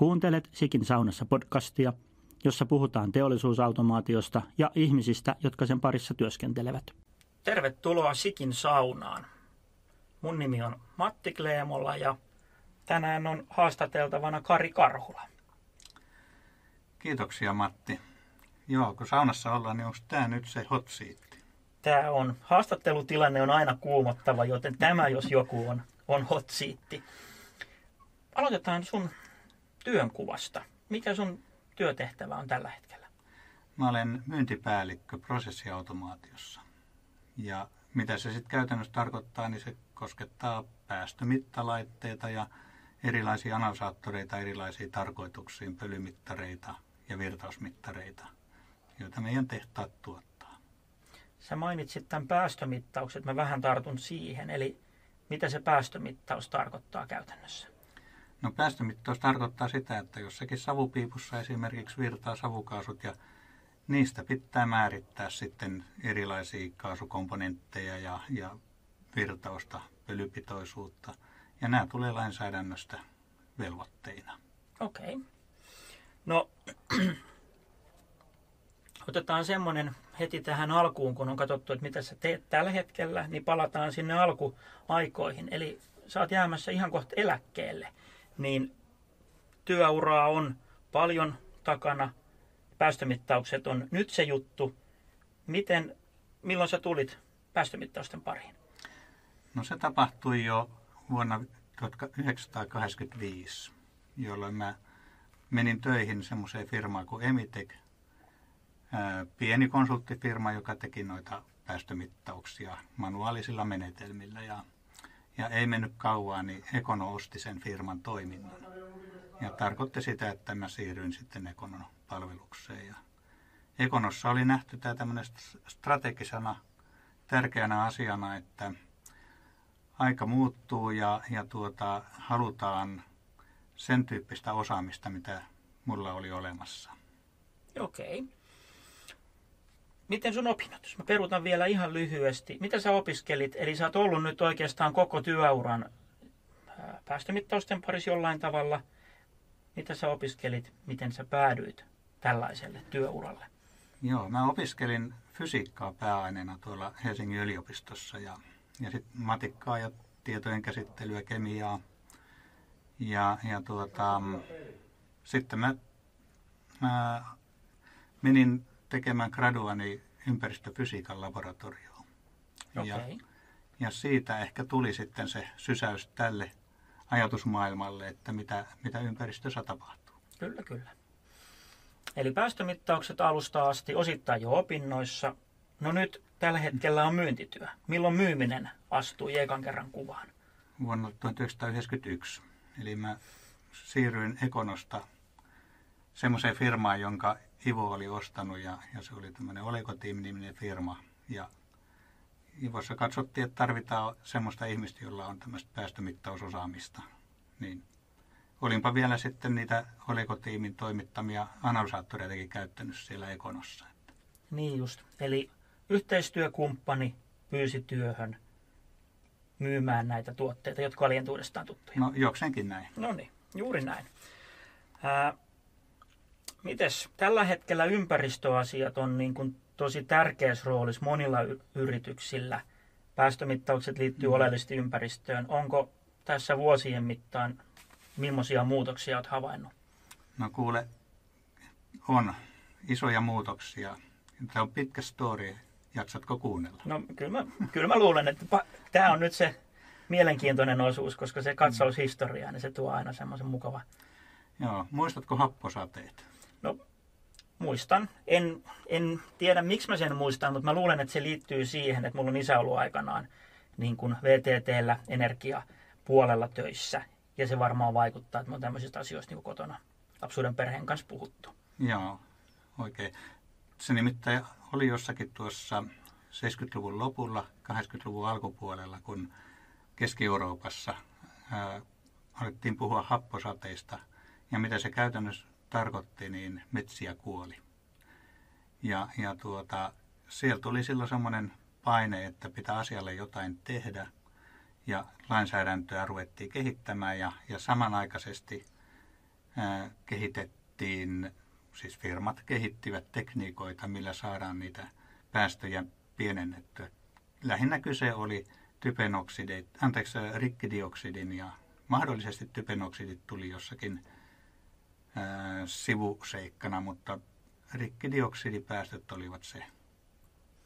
Kuuntelet Sikin saunassa podcastia, jossa puhutaan teollisuusautomaatiosta ja ihmisistä, jotka sen parissa työskentelevät. Tervetuloa Sikin saunaan. Mun nimi on Matti Kleemola ja tänään on haastateltavana Kari Karhula. Kiitoksia Matti. Joo, kun saunassa ollaan, niin onko tämä nyt se hot seat? Tämä on, haastattelutilanne on aina kuumottava, joten tämä jos joku on, on hot seat. Aloitetaan sun työnkuvasta. Mikä sun työtehtävä on tällä hetkellä? Mä olen myyntipäällikkö prosessiautomaatiossa. Ja mitä se sitten käytännössä tarkoittaa, niin se koskettaa päästömittalaitteita ja erilaisia analysaattoreita erilaisiin tarkoituksiin, pölymittareita ja virtausmittareita, joita meidän tehtaat tuottaa. Sä mainitsit tämän päästömittaukset, mä vähän tartun siihen, eli mitä se päästömittaus tarkoittaa käytännössä? No päästömittaus tarkoittaa sitä, että jossakin savupiipussa esimerkiksi virtaa savukaasut ja niistä pitää määrittää sitten erilaisia kaasukomponentteja ja, ja virtausta, pölypitoisuutta. Ja nämä tulee lainsäädännöstä velvoitteina. Okei. Okay. No, otetaan semmoinen heti tähän alkuun, kun on katsottu, että mitä sä teet tällä hetkellä, niin palataan sinne alkuaikoihin. Eli sä oot jäämässä ihan kohta eläkkeelle työuraa on paljon takana. Päästömittaukset on nyt se juttu. Miten, milloin sä tulit päästömittausten pariin? No se tapahtui jo vuonna 1985, jolloin mä menin töihin semmoiseen firmaan kuin Emitek, pieni konsulttifirma, joka teki noita päästömittauksia manuaalisilla menetelmillä. Ja ja ei mennyt kauan, niin Ekono osti sen firman toiminnan. Ja tarkoitti sitä, että mä siirryin sitten Ekonon palvelukseen. Ja Ekonossa oli nähty tämä tämmöinen strategisena tärkeänä asiana, että aika muuttuu ja, ja tuota, halutaan sen tyyppistä osaamista, mitä mulla oli olemassa. Okei. Okay. Miten sun opinnot? Jos mä peruutan vielä ihan lyhyesti. Mitä sä opiskelit? Eli sä oot ollut nyt oikeastaan koko työuran päästömittausten parissa jollain tavalla. Mitä sä opiskelit? Miten sä päädyit tällaiselle työuralle? Joo, mä opiskelin fysiikkaa pääaineena tuolla Helsingin yliopistossa ja, ja sitten matikkaa ja tietojen käsittelyä, kemiaa. Ja, ja tuota, sitten mä, mä menin tekemään graduani ympäristöfysiikan laboratorioon. Okay. Ja, ja siitä ehkä tuli sitten se sysäys tälle ajatusmaailmalle, että mitä, mitä ympäristössä tapahtuu. Kyllä, kyllä. Eli päästömittaukset alusta asti osittain jo opinnoissa. No nyt tällä hetkellä on myyntityö. Milloin myyminen astui ekan kerran kuvaan? Vuonna 1991. Eli mä siirryin Ekonosta semmoiseen firmaan, jonka Ivo oli ostanut ja, ja se oli tämmöinen Olekotiim-niminen firma. Ja Ivossa katsottiin, että tarvitaan semmoista ihmistä, jolla on tämmöistä päästömittausosaamista. Niin olinpa vielä sitten niitä Olekotiimin toimittamia analysaattoreitakin käyttänyt siellä Ekonossa. Niin just. Eli yhteistyökumppani pyysi työhön myymään näitä tuotteita, jotka oli entuudestaan tuttuja. No jokseenkin näin. No niin, juuri näin. Ää, Mites tällä hetkellä ympäristöasiat on niin kuin tosi tärkeässä roolissa monilla y- yrityksillä. Päästömittaukset liittyy mm. oleellisesti ympäristöön. Onko tässä vuosien mittaan, millaisia muutoksia olet havainnut? No kuule, on isoja muutoksia. Tämä on pitkä story. Jaksatko kuunnella? No kyllä mä, kyllä mä luulen, että pa- tämä on nyt se mielenkiintoinen osuus, koska se katsaus mm. historiaa, niin se tuo aina semmoisen mukava. Joo, muistatko happosateet? No, muistan. En, en tiedä, miksi mä sen muistan, mutta mä luulen, että se liittyy siihen, että mulla on isä ollut aikanaan niin kuin VTTllä energiapuolella töissä. Ja se varmaan vaikuttaa, että mä oon tämmöisistä asioista niin kotona lapsuuden perheen kanssa puhuttu. Joo, oikein. Se nimittäin oli jossakin tuossa 70-luvun lopulla, 80-luvun alkupuolella, kun Keski-Euroopassa ää, alettiin puhua happosateista ja mitä se käytännössä tarkoitti, niin metsiä kuoli. Ja, ja tuota, siellä tuli silloin semmoinen paine, että pitää asialle jotain tehdä. Ja lainsäädäntöä ruvettiin kehittämään ja, ja samanaikaisesti ää, kehitettiin, siis firmat kehittivät tekniikoita, millä saadaan niitä päästöjä pienennettyä. Lähinnä kyse oli typenoksidit, anteeksi, rikkidioksidin ja mahdollisesti typenoksidit tuli jossakin ää, sivuseikkana, mutta rikkidioksidipäästöt olivat se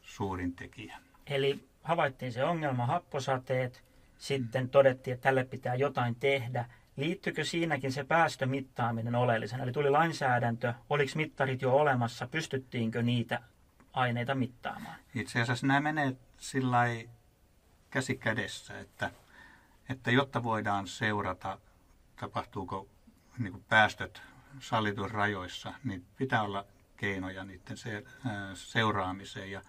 suurin tekijä. Eli havaittiin se ongelma, happosateet, sitten todettiin, että tälle pitää jotain tehdä. Liittyykö siinäkin se päästömittaaminen oleellisena? Eli tuli lainsäädäntö, oliko mittarit jo olemassa, pystyttiinkö niitä aineita mittaamaan? Itse asiassa nämä menee sillä käsi kädessä, että, että jotta voidaan seurata, tapahtuuko niin kuin päästöt sallituissa niin pitää olla keinoja niiden se, ää, seuraamiseen. Ja,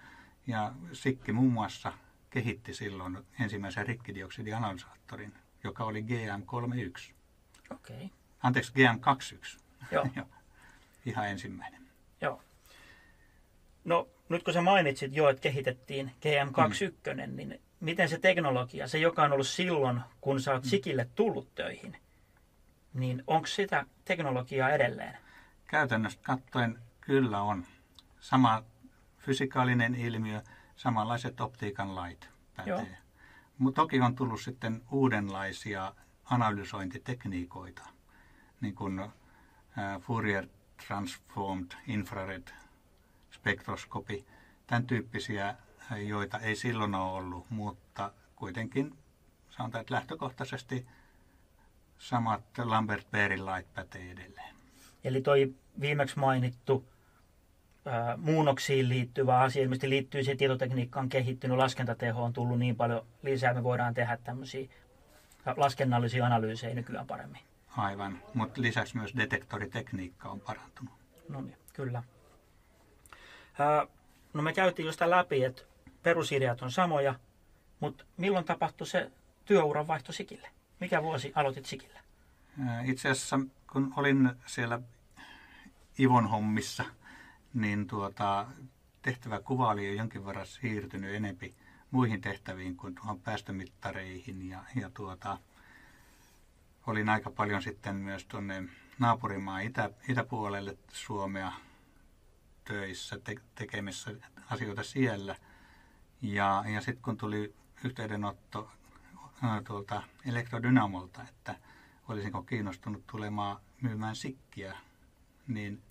ja Sikki muun muassa kehitti silloin ensimmäisen rikkidioksidianalysaattorin, joka oli GM31. Okei. Okay. Anteeksi, GM21. Joo. Ihan ensimmäinen. Joo. No nyt kun sä mainitsit jo, että kehitettiin GM21, mm. niin miten se teknologia, se joka on ollut silloin, kun sä oot mm. Sikille tullut töihin, niin onko sitä teknologiaa edelleen? Käytännössä katsoen kyllä on. Sama fysikaalinen ilmiö, samanlaiset optiikan lait pätee. Mutta toki on tullut sitten uudenlaisia analysointitekniikoita, niin kuin Fourier Transformed Infrared spektroskopi, tämän tyyppisiä, joita ei silloin ole ollut, mutta kuitenkin sanotaan, että lähtökohtaisesti samat Lambert Beerin lait pätee edelleen. Eli toi viimeksi mainittu ää, muunnoksiin liittyvä asia ilmeisesti liittyy siihen tietotekniikkaan kehittynyt, laskentateho on tullut niin paljon lisää, me voidaan tehdä tämmöisiä laskennallisia analyysejä nykyään paremmin. Aivan, mutta lisäksi myös detektoritekniikka on parantunut. No niin, kyllä. Ää, no me käytiin just läpi, että perusideat on samoja, mutta milloin tapahtui se työuran vaihto Sikille? Mikä vuosi aloitit Sikillä? Itse asiassa kun olin siellä Ivon hommissa, niin tuota, tehtävä kuva oli jo jonkin verran siirtynyt enempi muihin tehtäviin kuin tuohon päästömittareihin. Ja, ja tuota, olin aika paljon sitten myös tuonne naapurimaan itä, itäpuolelle Suomea töissä, te, tekemässä asioita siellä. Ja, ja sitten kun tuli yhteydenotto tuolta elektrodynamolta, että olisinko kiinnostunut tulemaan myymään sikkiä, niin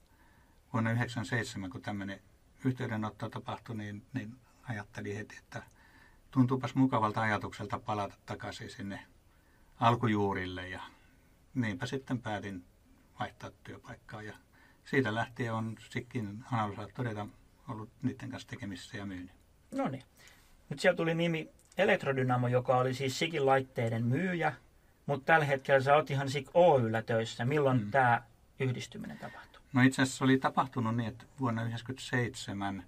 vuonna 1997, kun tämmöinen yhteydenotto tapahtui, niin, niin ajattelin heti, että tuntuupas mukavalta ajatukselta palata takaisin sinne alkujuurille ja niinpä sitten päätin vaihtaa työpaikkaa ja siitä lähtien on Sikkin analysaattoreita ollut niiden kanssa tekemisissä ja myynyt. No niin. Nyt siellä tuli nimi Elektrodynamo, joka oli siis Sikin laitteiden myyjä, mutta tällä hetkellä sä oot ihan Sik Oyllä töissä. Milloin mm. tämä yhdistyminen tapahtui? No itse asiassa oli tapahtunut niin, että vuonna 1997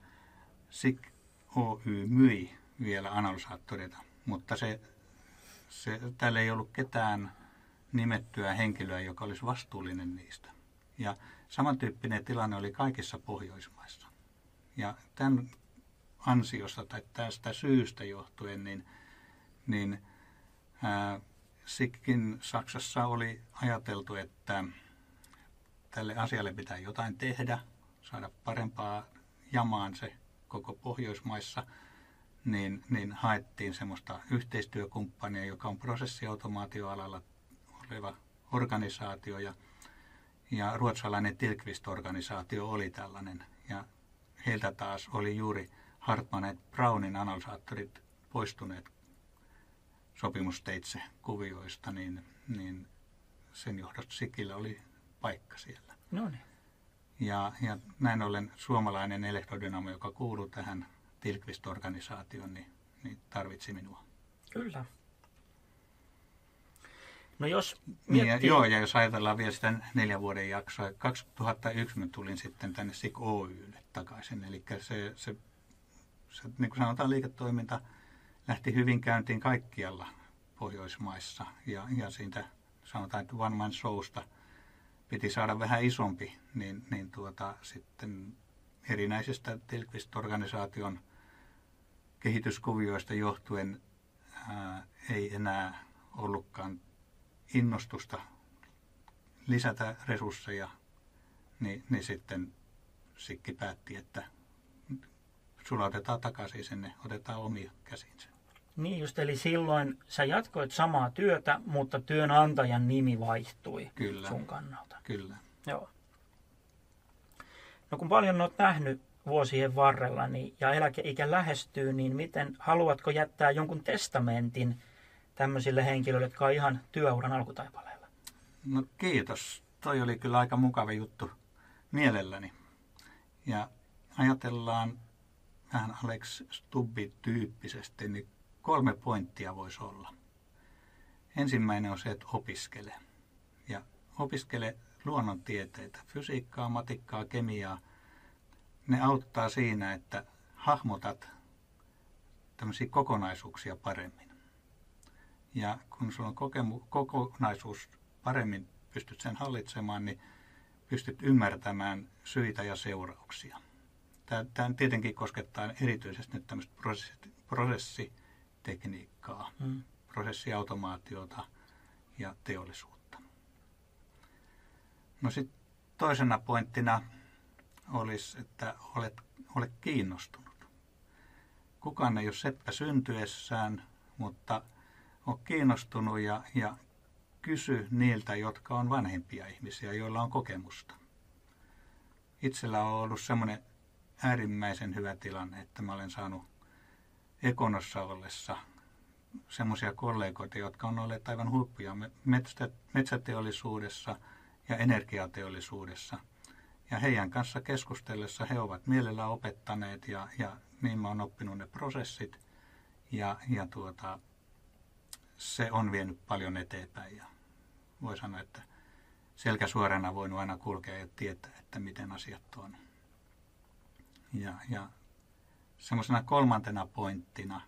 SIK Oy myi vielä analysaattoreita, mutta se, se, täällä ei ollut ketään nimettyä henkilöä, joka olisi vastuullinen niistä. Ja samantyyppinen tilanne oli kaikissa Pohjoismaissa. Ja tämän ansiosta tai tästä syystä johtuen, niin, niin ää, Sikkin Saksassa oli ajateltu, että tälle asialle pitää jotain tehdä, saada parempaa jamaan se koko Pohjoismaissa, niin, niin haettiin semmoista yhteistyökumppania, joka on prosessiautomaatioalalla oleva organisaatio ja, ja ruotsalainen Tilkvist-organisaatio oli tällainen. Ja heiltä taas oli juuri Hartman et Brownin analysaattorit poistuneet sopimusteitse kuvioista, niin, niin sen johdosta Sikillä oli paikka siellä. No niin. Ja, ja näin ollen suomalainen elektrodynamo, joka kuuluu tähän Tilkvist-organisaatioon, niin, niin tarvitsi minua. Kyllä. No jos miettii... niin, ja, joo, ja jos ajatellaan vielä sitä neljän vuoden jaksoa, 2001 mä tulin sitten tänne SIK Oylle takaisin. Eli se, se, niin kuin sanotaan, liiketoiminta lähti hyvin käyntiin kaikkialla Pohjoismaissa. Ja, ja siitä sanotaan, että one man showsta – piti saada vähän isompi, niin, niin tuota, sitten erinäisistä Tilquist-organisaation kehityskuvioista johtuen ää, ei enää ollutkaan innostusta lisätä resursseja, niin, niin sitten Sikki päätti, että sulautetaan takaisin sinne, otetaan omia käsinsä. Niin just, eli silloin sä jatkoit samaa työtä, mutta työnantajan nimi vaihtui Kyllä. sun kannalta. Kyllä. Joo. No kun paljon olet nähnyt vuosien varrella niin, ja eläkeikä lähestyy, niin miten haluatko jättää jonkun testamentin tämmöisille henkilöille, jotka on ihan työuran alkutaipaleella? No kiitos. Toi oli kyllä aika mukava juttu mielelläni. Ja ajatellaan vähän Alex Stubbi-tyyppisesti, niin kolme pointtia voisi olla. Ensimmäinen on se, että opiskele. Ja opiskele luonnontieteitä, fysiikkaa, matikkaa, kemiaa. Ne auttaa siinä, että hahmotat tämmöisiä kokonaisuuksia paremmin. Ja kun sulla on kokemu- kokonaisuus paremmin, pystyt sen hallitsemaan, niin pystyt ymmärtämään syitä ja seurauksia. Tämä tietenkin koskettaa erityisesti nyt tämmöistä prosessitekniikkaa, mm. prosessiautomaatiota ja teollisuutta. No sitten toisena pointtina olisi, että olet, olet kiinnostunut. Kukaan ei ole seppä syntyessään, mutta on kiinnostunut ja, ja kysy niiltä, jotka on vanhempia ihmisiä, joilla on kokemusta. Itsellä on ollut semmoinen äärimmäisen hyvä tilanne, että mä olen saanut Ekonossa ollessa semmoisia kollegoita, jotka on olleet aivan huippuja metsäteollisuudessa ja energiateollisuudessa. Ja heidän kanssa keskustellessa he ovat mielellään opettaneet ja, ja niin mä oon oppinut ne prosessit. Ja, ja tuota, se on vienyt paljon eteenpäin. Ja voi sanoa, että selkä suorana voinut aina kulkea ja tietää, että miten asiat on. Ja, ja semmoisena kolmantena pointtina,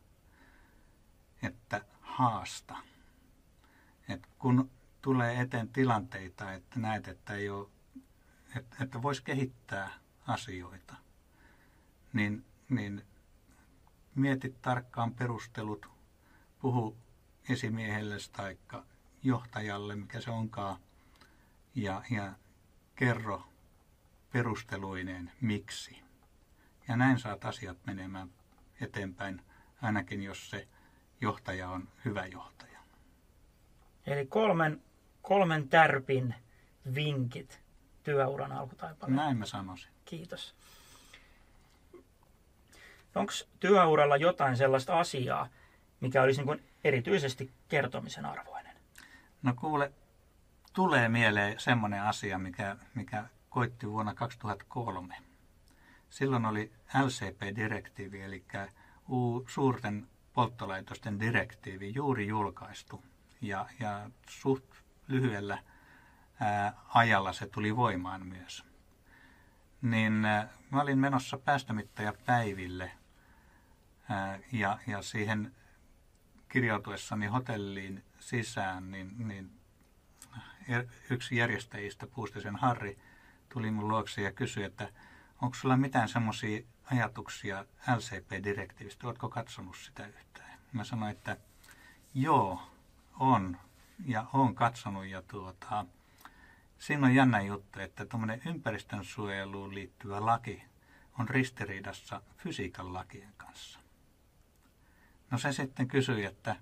että haasta. Et kun tulee eteen tilanteita, että näet, että, ei ole, että, että voisi kehittää asioita, niin, niin mieti tarkkaan perustelut, puhu esimiehelle tai johtajalle, mikä se onkaan, ja, ja kerro perusteluineen miksi. Ja näin saat asiat menemään eteenpäin, ainakin jos se johtaja on hyvä johtaja. Eli kolmen, kolmen tärpin vinkit työuran alkutaipaleen. Näin mä sanoisin. Kiitos. Onko työuralla jotain sellaista asiaa, mikä olisi niin erityisesti kertomisen arvoinen? No kuule, tulee mieleen semmoinen asia, mikä, mikä koitti vuonna 2003. Silloin oli LCP-direktiivi, eli suurten polttolaitosten direktiivi juuri julkaistu. Ja, ja suht lyhyellä ää, ajalla se tuli voimaan myös. Niin ää, mä olin menossa päästömittajapäiville ää, ja, ja siihen kirjautuessani hotelliin sisään, niin, niin er, yksi järjestäjistä, Puustisen Harri, tuli mun luokse ja kysyi, että onko sulla mitään semmoisia ajatuksia LCP-direktiivistä, oletko katsonut sitä yhtään? Mä sanoin, että joo, on ja on katsonut ja tuota, siinä on jännä juttu, että tuommoinen ympäristönsuojeluun liittyvä laki on ristiriidassa fysiikan lakien kanssa. No se sitten kysyi, että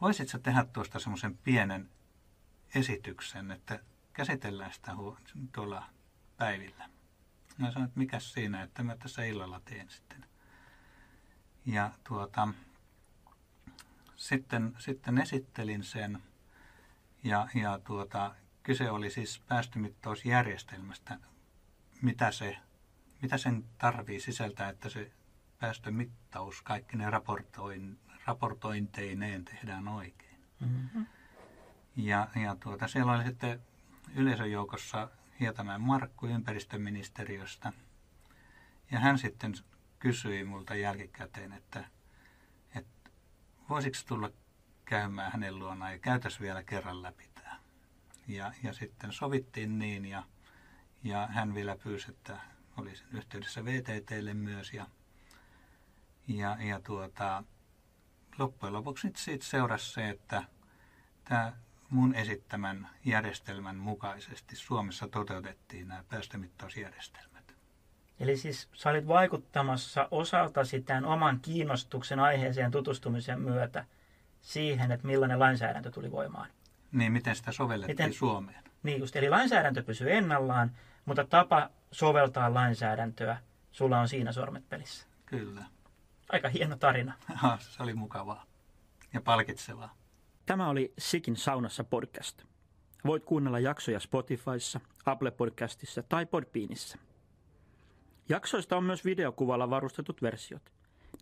voisitko tehdä tuosta semmoisen pienen esityksen, että käsitellään sitä tuolla päivillä. Mä sanoin, että mikä siinä, että mä tässä illalla teen sitten. Ja tuota, sitten, sitten esittelin sen ja, ja tuota, kyse oli siis päästömittausjärjestelmästä, mitä, se, mitä sen tarvii sisältää, että se päästömittaus, kaikki ne raportoin, raportointeineen tehdään oikein. Mm-hmm. Ja, ja tuota, siellä oli sitten yleisön joukossa Hietamäen Markku ympäristöministeriöstä. Ja hän sitten kysyi multa jälkikäteen, että, että voisiko tulla käymään hänen luonaan ja käytäisiin vielä kerran läpi tämä. Ja, ja sitten sovittiin niin ja, ja hän vielä pyysi, että olisin yhteydessä VTTlle myös ja, ja, ja tuota, loppujen lopuksi siitä seurasi se, että tämä mun esittämän järjestelmän mukaisesti Suomessa toteutettiin nämä päästömittausjärjestelmät. Eli siis sä olit vaikuttamassa osaltasi tämän oman kiinnostuksen aiheeseen tutustumisen myötä siihen, että millainen lainsäädäntö tuli voimaan. Niin, miten sitä sovellettiin Miten- Suomeen? Niin just, eli lainsäädäntö pysyy ennallaan, mutta tapa soveltaa lainsäädäntöä, sulla on siinä sormet pelissä. Kyllä. Aika hieno tarina. Se oli mukavaa ja palkitsevaa. Tämä oli Sikin saunassa podcast. Voit kuunnella jaksoja Spotifyssa, Apple Podcastissa tai Podbeanissa. Jaksoista on myös videokuvalla varustetut versiot.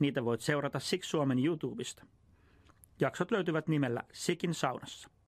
Niitä voit seurata Sik Suomen YouTubesta. Jaksot löytyvät nimellä Sikin saunassa.